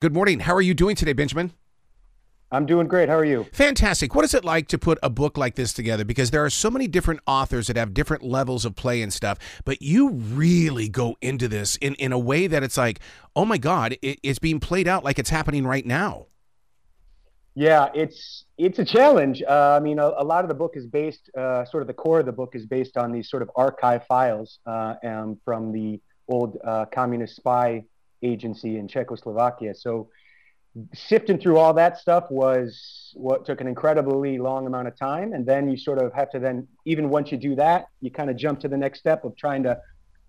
Good morning. How are you doing today, Benjamin? I'm doing great. How are you? Fantastic. What is it like to put a book like this together? Because there are so many different authors that have different levels of play and stuff, but you really go into this in, in a way that it's like, oh my God, it, it's being played out like it's happening right now. Yeah, it's it's a challenge. Uh, I mean, a, a, lot of the book is based, uh, sort of the core of the book is based on these sort of archive files uh, um, from the old uh, communist spy agency in Czechoslovakia. So sifting through all that stuff was what took an incredibly long amount of time and then you sort of have to then even once you do that you kind of jump to the next step of trying to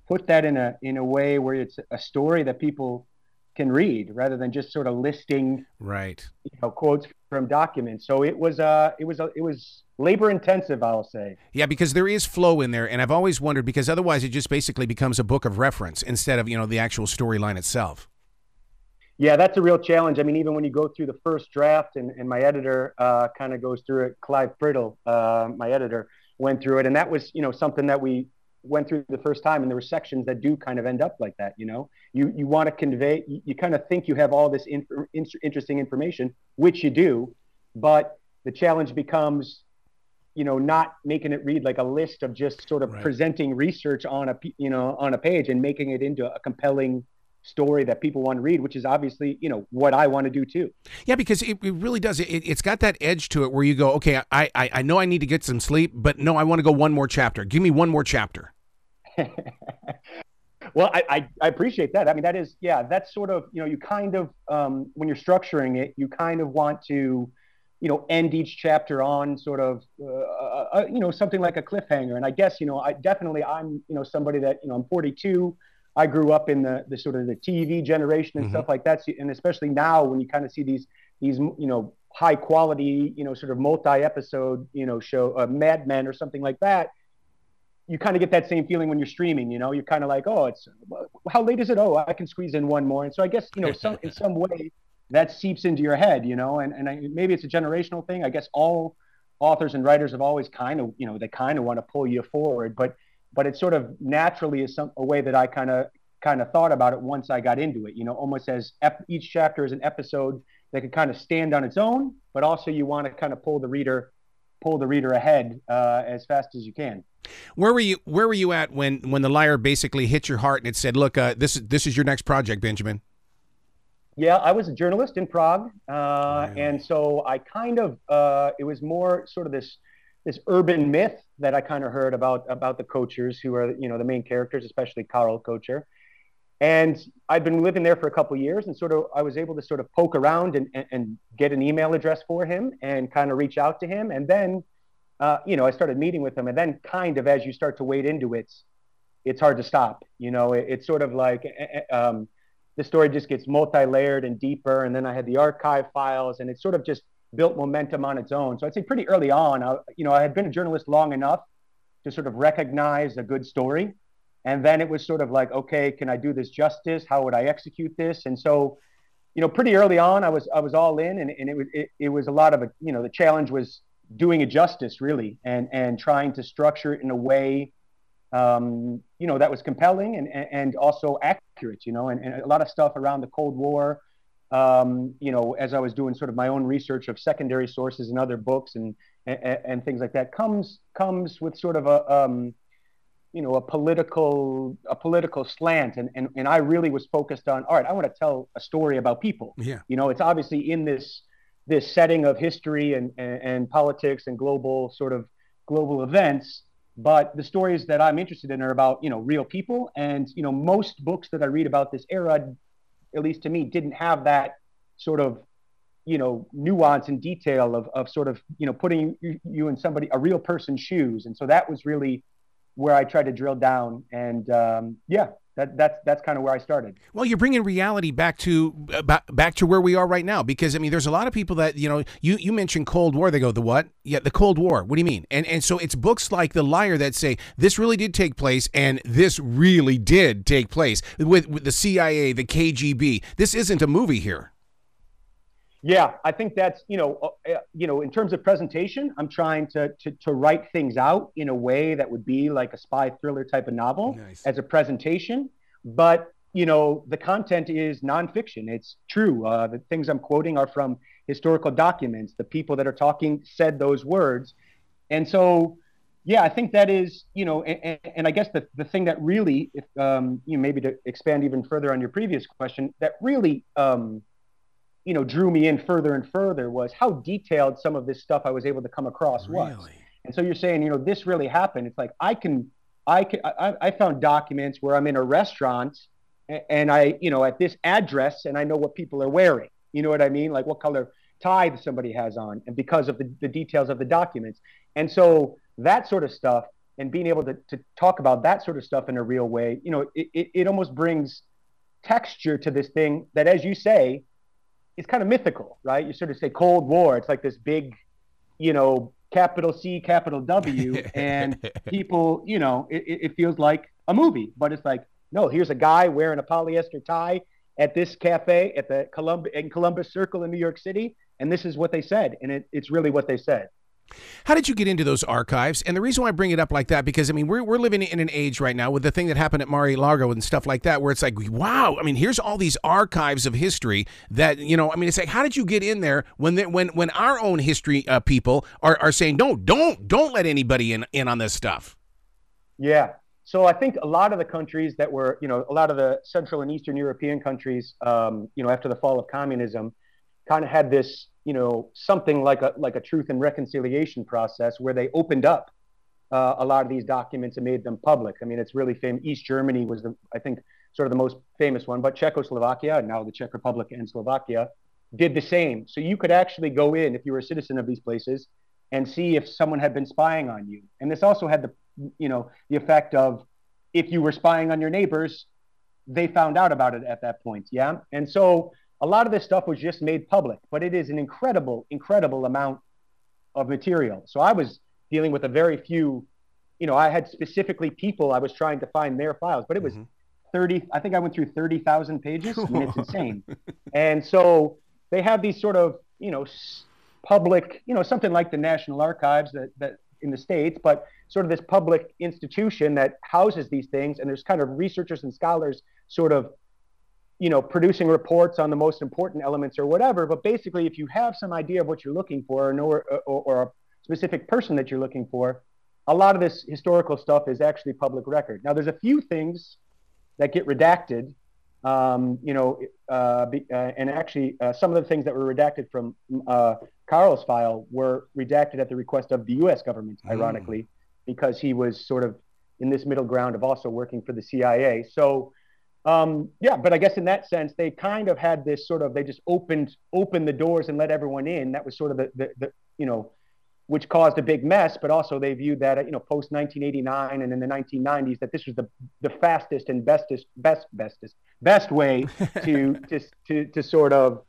put that in a in a way where it's a story that people can read rather than just sort of listing right. you know quotes from documents. So it was uh it was uh, it was labor intensive i'll say. Yeah because there is flow in there and i've always wondered because otherwise it just basically becomes a book of reference instead of you know the actual storyline itself. Yeah, that's a real challenge. I mean, even when you go through the first draft, and, and my editor uh, kind of goes through it, Clive Priddle, uh, my editor, went through it, and that was, you know, something that we went through the first time, and there were sections that do kind of end up like that. You know, you you want to convey, you, you, kind of think you have all this in, in, interesting information, which you do, but the challenge becomes, you know, not making it read like a list of just sort of right. presenting research on a you know on a page and making it into a compelling story that people want to read, which is obviously, you know, what I want to do too. Yeah, because it, it really does. It, has got that edge to it where you go, okay, I, I, I know I need to get some sleep, but no, I want to go one more chapter. Give me one more chapter. well, I, I, I, appreciate that. I mean, that is, yeah, that's sort of, you know, you kind of, um, when you're structuring it, you kind of want to, you know, end each chapter on sort of, uh, uh, uh you know, something like a cliffhanger. And I guess, you know, I definitely, I'm, you know, somebody that, you know, I'm 42 I grew up in the, the sort of the TV generation and mm-hmm. stuff like that. So, and especially now when you kind of see these, these, you know, high quality, you know, sort of multi episode, you know, show, uh, Mad Men or something like that, you kind of get that same feeling when you're streaming, you know, you're kind of like, oh, it's, how late is it? Oh, I can squeeze in one more. And so I guess, you know, some, in some way that seeps into your head, you know, and, and I, maybe it's a generational thing. I guess all authors and writers have always kind of, you know, they kind of want to pull you forward, but but it sort of naturally is some a way that I kind of kind of thought about it once I got into it. You know, almost as ep- each chapter is an episode that could kind of stand on its own, but also you want to kind of pull the reader pull the reader ahead uh, as fast as you can. Where were you? Where were you at when when the liar basically hit your heart and it said, "Look, uh, this is this is your next project, Benjamin." Yeah, I was a journalist in Prague, uh, really? and so I kind of uh, it was more sort of this this urban myth that I kind of heard about about the Koechers, who are you know the main characters, especially Karl Koecher. And I'd been living there for a couple years, and sort of I was able to sort of poke around and, and, and get an email address for him and kind of reach out to him. And then, uh, you know, I started meeting with him. And then, kind of as you start to wade into it, it's hard to stop. You know, it, it's sort of like eh, eh, um, the story just gets multi-layered and deeper. And then I had the archive files, and it sort of just built momentum on its own. So I'd say pretty early on, I, you know, I had been a journalist long enough to sort of recognize a good story. And then it was sort of like, okay, can I do this justice? How would I execute this? And so, you know, pretty early on, I was I was all in, and, and it was it, it was a lot of a you know the challenge was doing it justice really, and and trying to structure it in a way, um, you know, that was compelling and and also accurate, you know, and, and a lot of stuff around the Cold War, um, you know, as I was doing sort of my own research of secondary sources and other books and and, and things like that, comes comes with sort of a um, you know a political a political slant, and, and and I really was focused on all right. I want to tell a story about people. Yeah, you know, it's obviously in this this setting of history and, and, and politics and global sort of global events but the stories that i'm interested in are about you know real people and you know most books that i read about this era at least to me, didn't have that sort of you know nuance and detail of, of sort of you know putting you, you in somebody a real person's shoes. And so that was really where i tried to drill down. And um, yeah that, that's that's kind of where I started. Well, you're bringing reality back to uh, back to where we are right now because I mean, there's a lot of people that you know. You you mentioned Cold War, they go the what? Yeah, the Cold War. What do you mean? And and so it's books like The Liar that say this really did take place and this really did take place with, with the CIA, the KGB. This isn't a movie here. Yeah, I think that's you know uh, uh, you know in terms of presentation, I'm trying to, to to write things out in a way that would be like a spy thriller type of novel nice. as a presentation. But you know, the content is nonfiction. It's true. Uh, the things I'm quoting are from historical documents. The people that are talking said those words. And so, yeah, I think that is, you know, and, and I guess the, the thing that really, if um, you know, maybe to expand even further on your previous question, that really, um, you know, drew me in further and further was how detailed some of this stuff I was able to come across really? was. And so you're saying, you know, this really happened. It's like I can, I can, I, I found documents where I'm in a restaurant and I, you know, at this address and I know what people are wearing. You know what I mean? Like what color tie somebody has on, and because of the, the details of the documents. And so that sort of stuff and being able to, to talk about that sort of stuff in a real way, you know, it, it, it almost brings texture to this thing that, as you say, is kind of mythical, right? You sort of say Cold War. It's like this big, you know, capital C, capital W, and people, you know, it, it feels like a movie, but it's like, no, here's a guy wearing a polyester tie at this cafe at the Columbus in Columbus Circle in New York City, and this is what they said, and it, it's really what they said. How did you get into those archives? And the reason why I bring it up like that, because I mean, we're, we're living in an age right now with the thing that happened at Mar-a-Lago and stuff like that, where it's like, wow, I mean, here's all these archives of history that, you know, I mean, it's like, how did you get in there when they, when when our own history uh, people are, are saying, don't, don't, don't let anybody in, in on this stuff? Yeah. So I think a lot of the countries that were, you know, a lot of the Central and Eastern European countries, um, you know, after the fall of communism, kind of had this you know something like a like a truth and reconciliation process where they opened up uh, a lot of these documents and made them public. I mean, it's really famous. East Germany was the I think sort of the most famous one, but Czechoslovakia now the Czech Republic and Slovakia did the same. So you could actually go in if you were a citizen of these places and see if someone had been spying on you. And this also had the you know the effect of if you were spying on your neighbors, they found out about it at that point. Yeah, and so a lot of this stuff was just made public, but it is an incredible, incredible amount of material. So I was dealing with a very few, you know, I had specifically people I was trying to find their files, but it was mm-hmm. 30, I think I went through 30,000 pages. I mean, it's insane. and so they have these sort of, you know, public, you know, something like the National Archives that, that in the States, but sort of this public institution that houses these things. And there's kind of researchers and scholars sort of you know, producing reports on the most important elements or whatever. But basically, if you have some idea of what you're looking for or, know, or, or a specific person that you're looking for, a lot of this historical stuff is actually public record. Now, there's a few things that get redacted, um, you know, uh, be, uh, and actually uh, some of the things that were redacted from uh, Carl's file were redacted at the request of the U.S. government, mm. ironically, because he was sort of in this middle ground of also working for the CIA. So um, yeah, but I guess in that sense, they kind of had this sort of they just opened opened the doors and let everyone in. That was sort of the, the, the you know, which caused a big mess. But also they viewed that you know post 1989 and in the 1990s that this was the the fastest and bestest best bestest best way to to to to sort of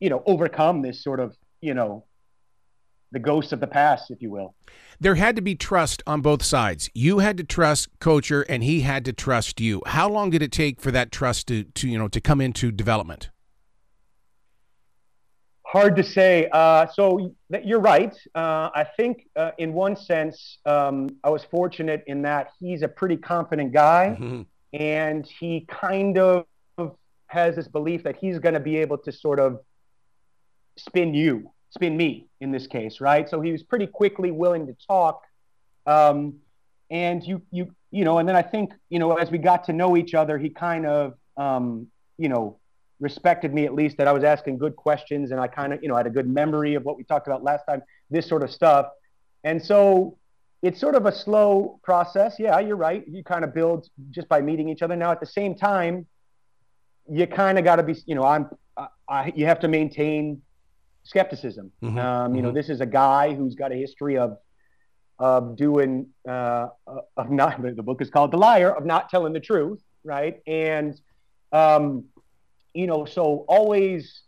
you know overcome this sort of you know the ghosts of the past, if you will. There had to be trust on both sides. You had to trust Koecher, and he had to trust you. How long did it take for that trust to, to you know, to come into development? Hard to say. Uh, so you're right. Uh, I think, uh, in one sense, um, I was fortunate in that he's a pretty confident guy, mm-hmm. and he kind of has this belief that he's going to be able to sort of spin you it's been me in this case, right? So he was pretty quickly willing to talk. Um, and you, you, you know, and then I think, you know, as we got to know each other, he kind of, um, you know, respected me at least that I was asking good questions and I kind of, you know, had a good memory of what we talked about last time, this sort of stuff. And so it's sort of a slow process. Yeah, you're right. You kind of build just by meeting each other. Now, at the same time, you kind of got to be, you know, I'm, I, you have to maintain skepticism. Mm-hmm. Um, you mm-hmm. know, this is a guy who's got a history of of doing uh, of not. The book is called "The Liar" of not telling the truth, right? And um, you know, so always.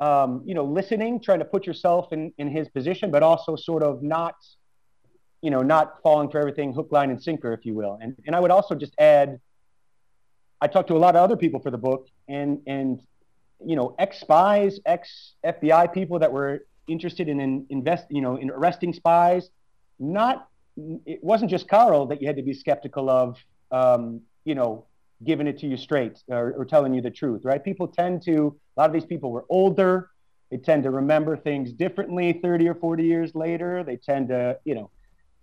Um, you know, listening, trying to put yourself in, in his position, but also sort of not, you know, not falling for everything hook, line, and sinker, if you will. And and I would also just add, I talked to a lot of other people for the book, and and you know, ex spies, ex FBI people that were interested in, in invest, you know, in arresting spies. Not, it wasn't just Carl that you had to be skeptical of, um, you know, giving it to you straight or, or telling you the truth, right? People tend to, a lot of these people were older. They tend to remember things differently 30 or 40 years later. They tend to, you know,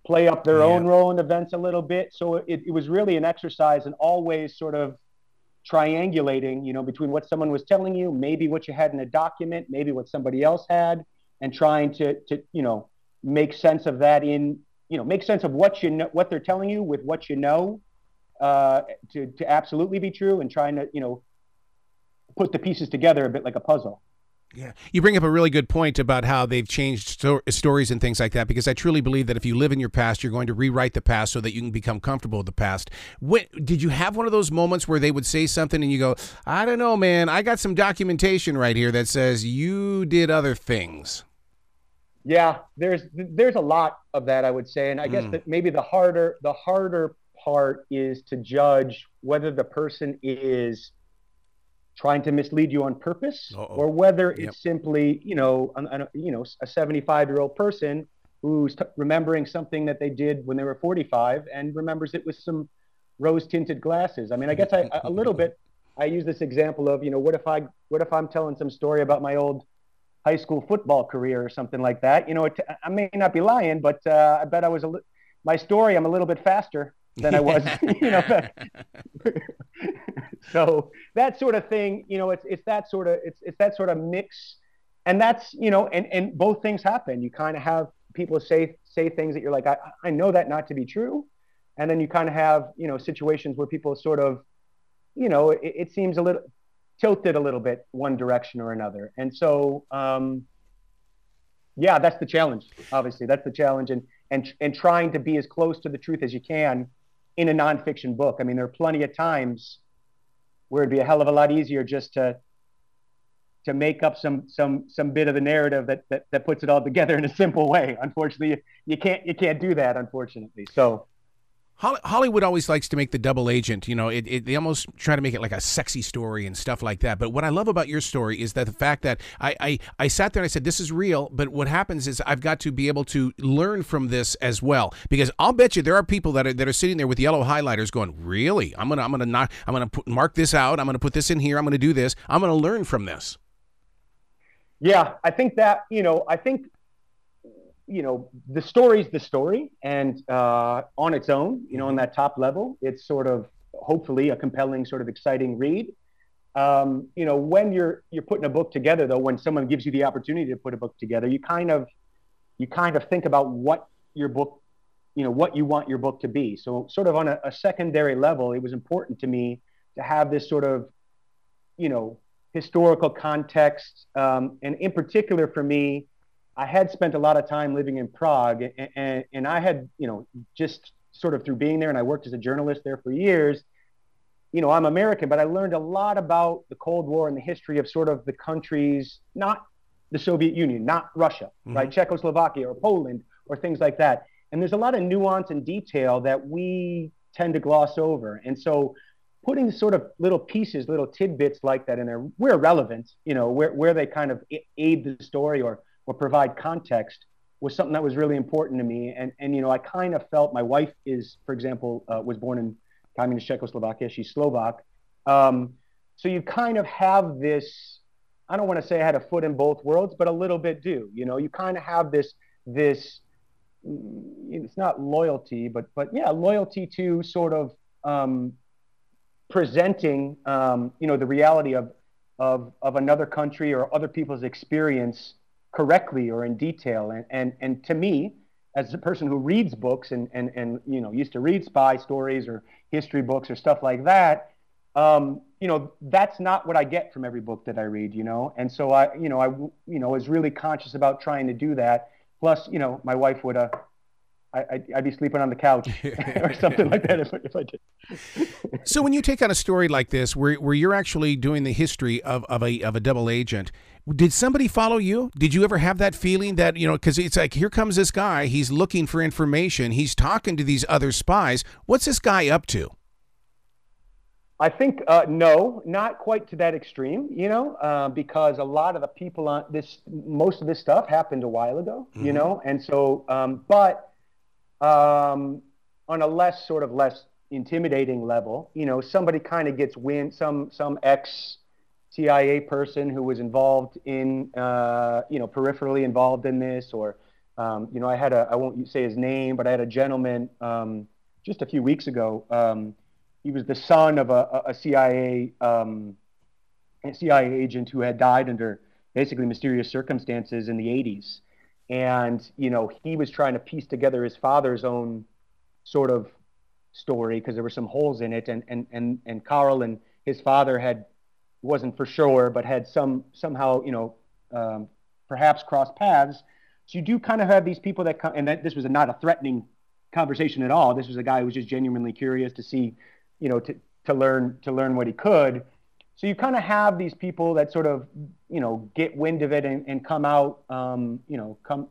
play up their yeah. own role in events a little bit. So it, it was really an exercise in always sort of triangulating, you know, between what someone was telling you, maybe what you had in a document, maybe what somebody else had, and trying to, to you know, make sense of that in, you know, make sense of what you know, what they're telling you with what you know, uh, to to absolutely be true, and trying to, you know, put the pieces together a bit like a puzzle. Yeah, you bring up a really good point about how they've changed sto- stories and things like that. Because I truly believe that if you live in your past, you're going to rewrite the past so that you can become comfortable with the past. When, did you have one of those moments where they would say something and you go, "I don't know, man. I got some documentation right here that says you did other things." Yeah, there's there's a lot of that I would say, and I guess mm. that maybe the harder the harder part is to judge whether the person is trying to mislead you on purpose Uh-oh. or whether yep. it's simply you know a, you know a 75 year old person who's t- remembering something that they did when they were 45 and remembers it with some rose tinted glasses i mean i guess I, a little bit i use this example of you know what if i what if i'm telling some story about my old high school football career or something like that you know it, i may not be lying but uh, i bet i was a li- my story i'm a little bit faster than i was you know so that sort of thing, you know, it's it's that sort of it's it's that sort of mix, and that's you know, and and both things happen. You kind of have people say say things that you're like, I, I know that not to be true, and then you kind of have you know situations where people sort of, you know, it, it seems a little tilted a little bit one direction or another, and so. Um, yeah, that's the challenge. Obviously, that's the challenge, and and and trying to be as close to the truth as you can in a nonfiction book. I mean, there are plenty of times where it'd be a hell of a lot easier just to to make up some some some bit of the narrative that that, that puts it all together in a simple way. Unfortunately, you, you can't you can't do that. Unfortunately, so Hollywood always likes to make the double agent. You know, it, it, they almost try to make it like a sexy story and stuff like that. But what I love about your story is that the fact that I, I, I sat there and I said, this is real. But what happens is I've got to be able to learn from this as well. Because I'll bet you there are people that are, that are sitting there with yellow highlighters going, really? I'm going to, I'm going to I'm going to mark this out. I'm going to put this in here. I'm going to do this. I'm going to learn from this. Yeah, I think that, you know, I think you know, the story's the story, and uh, on its own, you know, on that top level, it's sort of hopefully a compelling, sort of exciting read. Um, you know, when you're you're putting a book together, though, when someone gives you the opportunity to put a book together, you kind of you kind of think about what your book, you know, what you want your book to be. So, sort of on a, a secondary level, it was important to me to have this sort of, you know, historical context, um, and in particular for me, I had spent a lot of time living in Prague, and, and, and, I had, you know, just sort of through being there, and I worked as a journalist there for years. You know, I'm American, but I learned a lot about the Cold War and the history of sort of the countries, not the Soviet Union, not Russia, mm-hmm. right? Czechoslovakia or Poland or things like that. And there's a lot of nuance and detail that we tend to gloss over. And so putting sort of little pieces, little tidbits like that in there, where relevant, you know, where, where they kind of aid the story or or provide context was something that was really important to me. And, and you know, I kind of felt my wife is, for example, uh, was born in communist Czechoslovakia. She's Slovak. Um, so you kind of have this, I don't want to say I had a foot in both worlds, but a little bit do, you know, you kind of have this, this, it's not loyalty, but, but yeah, loyalty to sort of um, presenting, um, you know, the reality of, of, of another country or other people's experience correctly or in detail. And, and, and to me, as a person who reads books and, and, and you know used to read spy stories or history books or stuff like that, um, you know that's not what I get from every book that I read. You know, and so I you know I you know was really conscious about trying to do that. Plus, you know, my wife would uh, I, would be sleeping on the couch or something like that if, if I did. so when you take on a story like this, where, where you're actually doing the history of, of a of a double agent, did somebody follow you? Did you ever have that feeling that you know? Because it's like here comes this guy. He's looking for information. He's talking to these other spies. What's this guy up to? I think uh, no, not quite to that extreme, you know, uh, because a lot of the people on this, most of this stuff happened a while ago, mm-hmm. you know, and so, um, but um, on a less sort of less intimidating level. You know, somebody kind of gets wind, some some ex CIA person who was involved in, uh, you know, peripherally involved in this, or, um, you know, I had a, I won't say his name, but I had a gentleman um, just a few weeks ago. Um, he was the son of a, a CIA, um, a CIA agent who had died under basically mysterious circumstances in the 80s. And, you know, he was trying to piece together his father's own sort of story because there were some holes in it. And, and, and, and Carl and his father had wasn't for sure, but had some somehow, you know, um, perhaps crossed paths. So you do kind of have these people that come, and that this was a, not a threatening conversation at all. This was a guy who was just genuinely curious to see, you know, to to learn to learn what he could. So you kind of have these people that sort of, you know, get wind of it and, and come out, um, you know, come.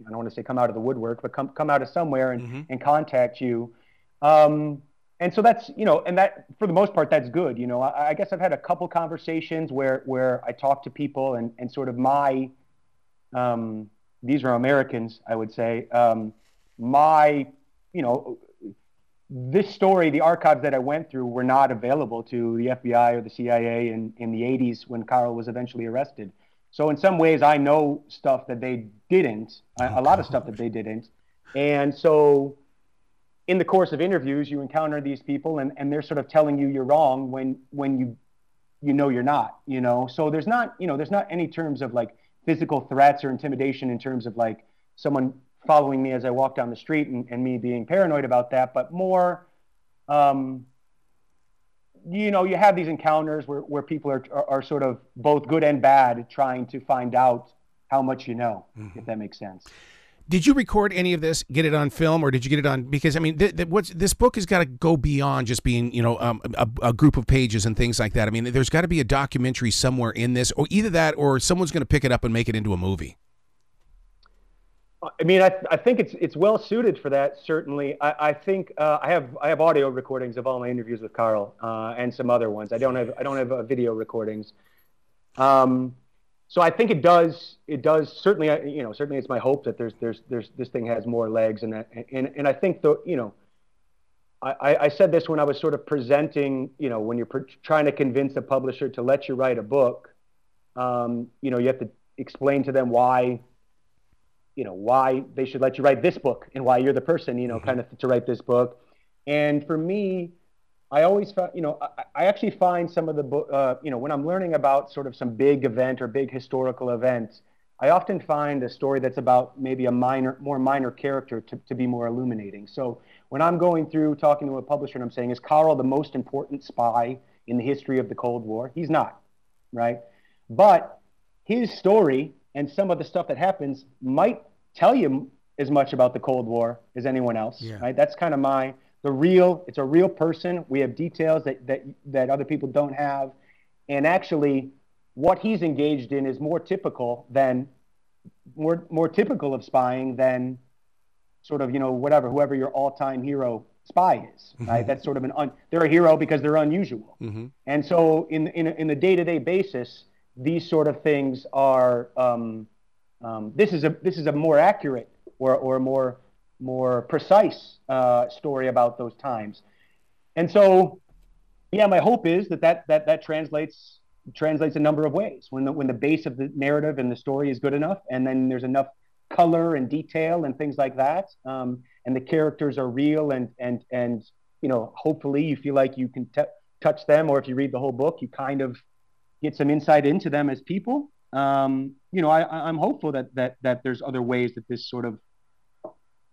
I don't want to say come out of the woodwork, but come come out of somewhere and, mm-hmm. and contact you. Um, and so that's you know and that for the most part that's good you know I, I, guess i've had a couple conversations where where i talk to people and and sort of my um, these are americans i would say um, my you know this story the archives that i went through were not available to the fbi or the cia in, in the 80s when carl was eventually arrested so in some ways i know stuff that they didn't a, a lot of stuff that they didn't and so in the course of interviews, you encounter these people and, and they're sort of telling you you're wrong when when you you know you're not, you know. So there's not, you know, there's not any terms of like physical threats or intimidation in terms of like someone following me as I walk down the street and, and me being paranoid about that, but more um, you know, you have these encounters where, where people are, are, are sort of both good and bad trying to find out how much you know, mm-hmm. if that makes sense. Did you record any of this? Get it on film, or did you get it on? Because I mean, th- th- what's this book has got to go beyond just being, you know, um, a, a, group of pages and things like that. I mean, there's got to be a documentary somewhere in this, or either that, or someone's going to pick it up and make it into a movie. I mean, I, I think it's it's well suited for that. Certainly, I, I think uh, I have I have audio recordings of all my interviews with Carl uh, and some other ones. I don't have I don't have uh, video recordings. Um, so I think it does. It does certainly. Uh, you know, certainly, it's my hope that there's there's there's this thing has more legs, and that, and and I think the you know, I I said this when I was sort of presenting. You know, when you're pr- trying to convince a publisher to let you write a book, um, you know, you have to explain to them why. You know why they should let you write this book and why you're the person. You know, mm-hmm. kind of to write this book. And for me, I always found, you know, I, I actually find some of the book, uh, you know, when I'm learning about sort of some big event or big historical event, I often find a story that's about maybe a minor, more minor character to, to be more illuminating. So when I'm going through talking to a publisher and I'm saying, is Carl the most important spy in the history of the Cold War? He's not, right? But his story and some of the stuff that happens might tell you as much about the Cold War as anyone else, yeah. right? That's kind of my the real it's a real person we have details that that that other people don't have and actually what he's engaged in is more typical than more more typical of spying than sort of you know whatever whoever your all-time hero spy is mm-hmm. right that's sort of an un, they're a hero because they're unusual mm-hmm. and so in in a, in the day-to-day basis these sort of things are um, um, this is a this is a more accurate or or more more precise uh, story about those times. And so, yeah, my hope is that that that, that translates translates a number of ways. When the when the base of the narrative and the story is good enough, and then there's enough color and detail and things like that, um, and the characters are real and and and you know, hopefully you feel like you can t- touch them, or if you read the whole book, you kind of get some insight into them as people. Um, you know, I, I'm hopeful that that that there's other ways that this sort of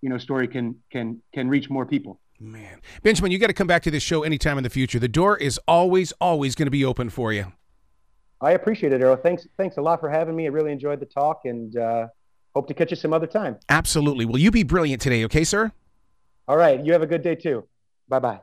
you know story can can can reach more people. Man, Benjamin, you got to come back to this show anytime in the future. The door is always always going to be open for you. I appreciate it, Arroe. Thanks thanks a lot for having me. I really enjoyed the talk and uh, hope to catch you some other time. Absolutely. Will you be brilliant today? Okay, sir. All right. You have a good day too. Bye bye.